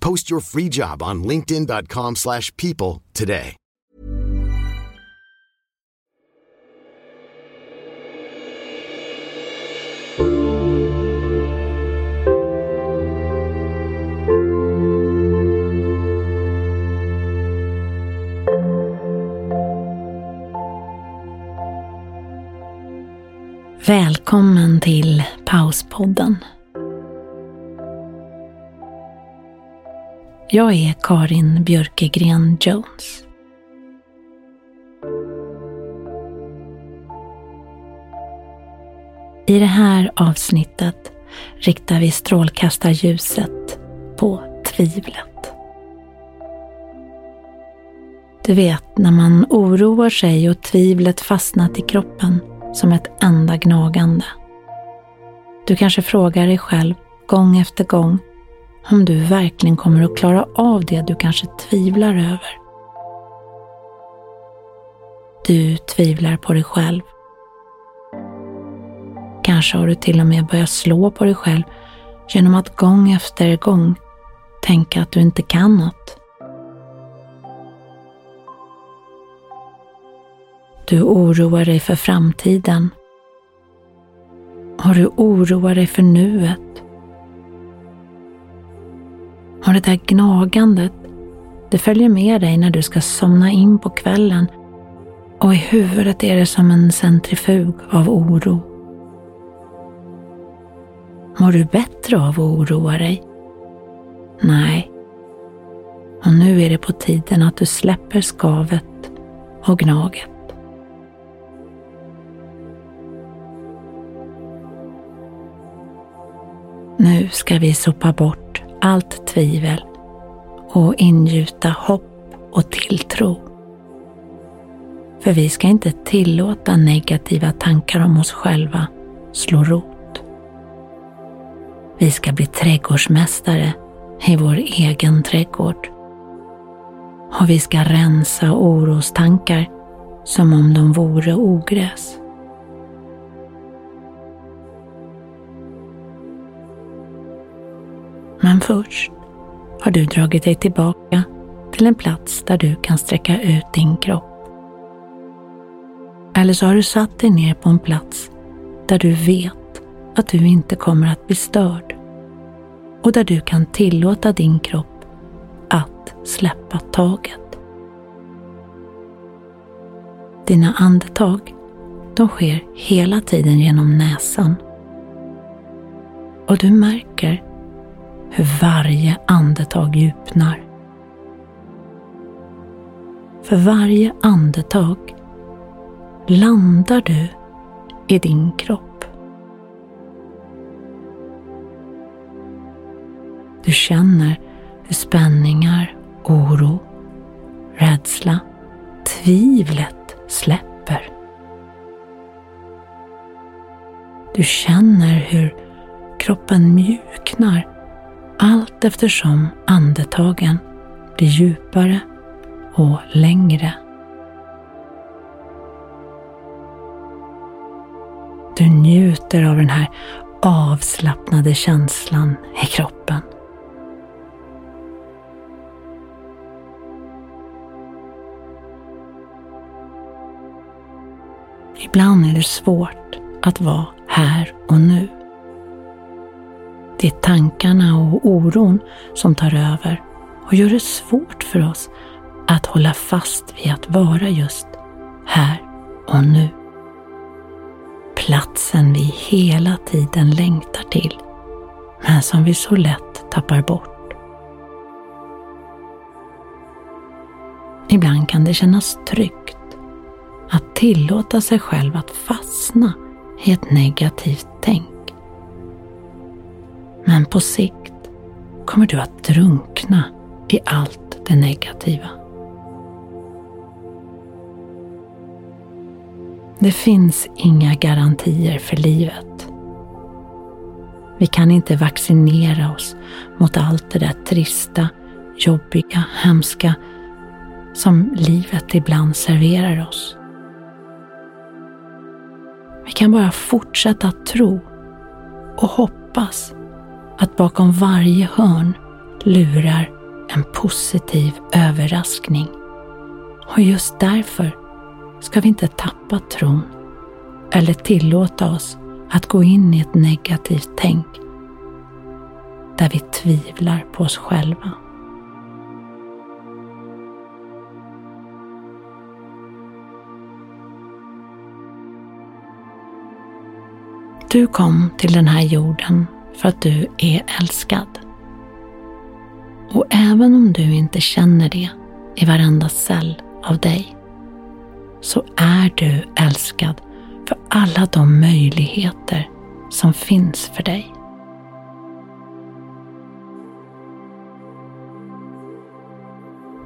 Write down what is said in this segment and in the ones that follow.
Post your free job on linkedin.com/people slash people today. Välkommen till Pauspodden. Jag är Karin Björkegren Jones. I det här avsnittet riktar vi strålkastarljuset på tvivlet. Du vet, när man oroar sig och tvivlet fastnat i kroppen som ett enda gnagande. Du kanske frågar dig själv gång efter gång om du verkligen kommer att klara av det du kanske tvivlar över. Du tvivlar på dig själv. Kanske har du till och med börjat slå på dig själv genom att gång efter gång tänka att du inte kan något. Du oroar dig för framtiden. Och du oroar dig för nuet. Och det där gnagandet, det följer med dig när du ska somna in på kvällen och i huvudet är det som en centrifug av oro. Mår du bättre av att oroa dig? Nej. Och nu är det på tiden att du släpper skavet och gnaget. Nu ska vi sopa bort allt tvivel och ingjuta hopp och tilltro. För vi ska inte tillåta negativa tankar om oss själva slå rot. Vi ska bli trädgårdsmästare i vår egen trädgård. Och vi ska rensa orostankar som om de vore ogräs. Men först har du dragit dig tillbaka till en plats där du kan sträcka ut din kropp. Eller så har du satt dig ner på en plats där du vet att du inte kommer att bli störd och där du kan tillåta din kropp att släppa taget. Dina andetag, de sker hela tiden genom näsan. Och du märker hur varje andetag djupnar. För varje andetag landar du i din kropp. Du känner hur spänningar, oro, rädsla, tvivlet släpper. Du känner hur kroppen mjuknar allt eftersom andetagen blir djupare och längre. Du njuter av den här avslappnade känslan i kroppen. Ibland är det svårt att vara här och nu. Det är tankarna och oron som tar över och gör det svårt för oss att hålla fast vid att vara just här och nu. Platsen vi hela tiden längtar till, men som vi så lätt tappar bort. Ibland kan det kännas tryggt att tillåta sig själv att fastna i ett negativt tänk. Men på sikt kommer du att drunkna i allt det negativa. Det finns inga garantier för livet. Vi kan inte vaccinera oss mot allt det där trista, jobbiga, hemska som livet ibland serverar oss. Vi kan bara fortsätta att tro och hoppas att bakom varje hörn lurar en positiv överraskning. Och just därför ska vi inte tappa tron eller tillåta oss att gå in i ett negativt tänk där vi tvivlar på oss själva. Du kom till den här jorden för att du är älskad. Och även om du inte känner det i varenda cell av dig så är du älskad för alla de möjligheter som finns för dig.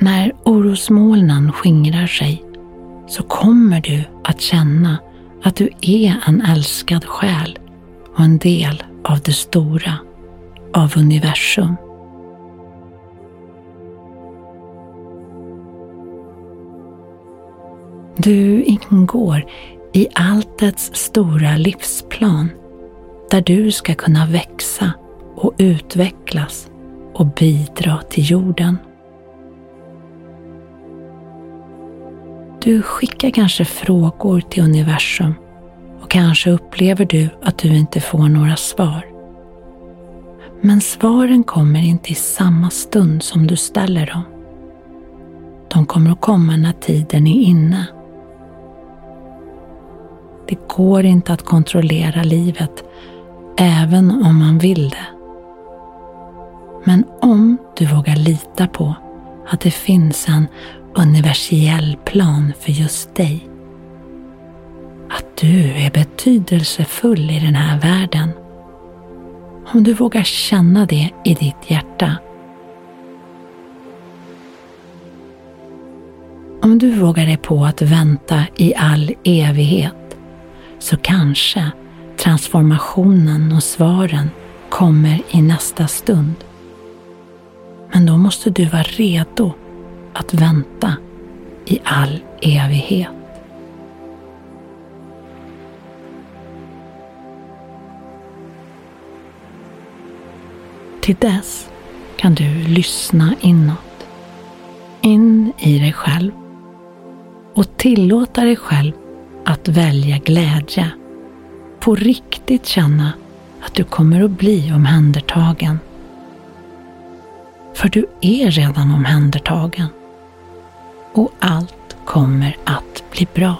När orosmolnen skingrar sig så kommer du att känna att du är en älskad själ och en del av det stora, av universum. Du ingår i alltets stora livsplan där du ska kunna växa och utvecklas och bidra till jorden. Du skickar kanske frågor till universum och kanske upplever du att du inte får några svar. Men svaren kommer inte i samma stund som du ställer dem. De kommer att komma när tiden är inne. Det går inte att kontrollera livet även om man vill det. Men om du vågar lita på att det finns en universell plan för just dig. Att du är betydelsefull i den här världen. Om du vågar känna det i ditt hjärta. Om du vågar dig på att vänta i all evighet så kanske transformationen och svaren kommer i nästa stund. Men då måste du vara redo att vänta i all evighet. Till dess kan du lyssna inåt, in i dig själv och tillåta dig själv att välja glädje. På riktigt känna att du kommer att bli omhändertagen. För du är redan omhändertagen och allt kommer att bli bra.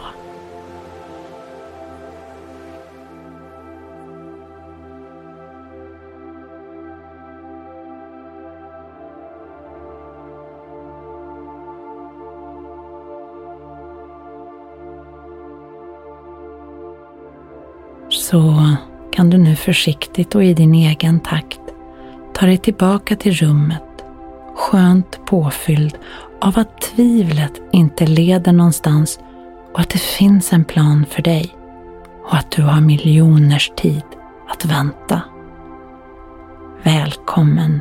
Kan du nu försiktigt och i din egen takt ta dig tillbaka till rummet skönt påfylld av att tvivlet inte leder någonstans och att det finns en plan för dig och att du har miljoners tid att vänta. Välkommen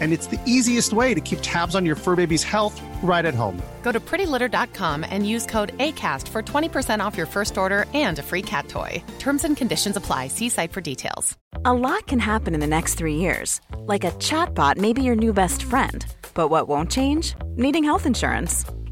and it's the easiest way to keep tabs on your fur baby's health right at home. Go to prettylitter.com and use code ACAST for 20% off your first order and a free cat toy. Terms and conditions apply. See site for details. A lot can happen in the next three years, like a chatbot may be your new best friend. But what won't change? Needing health insurance.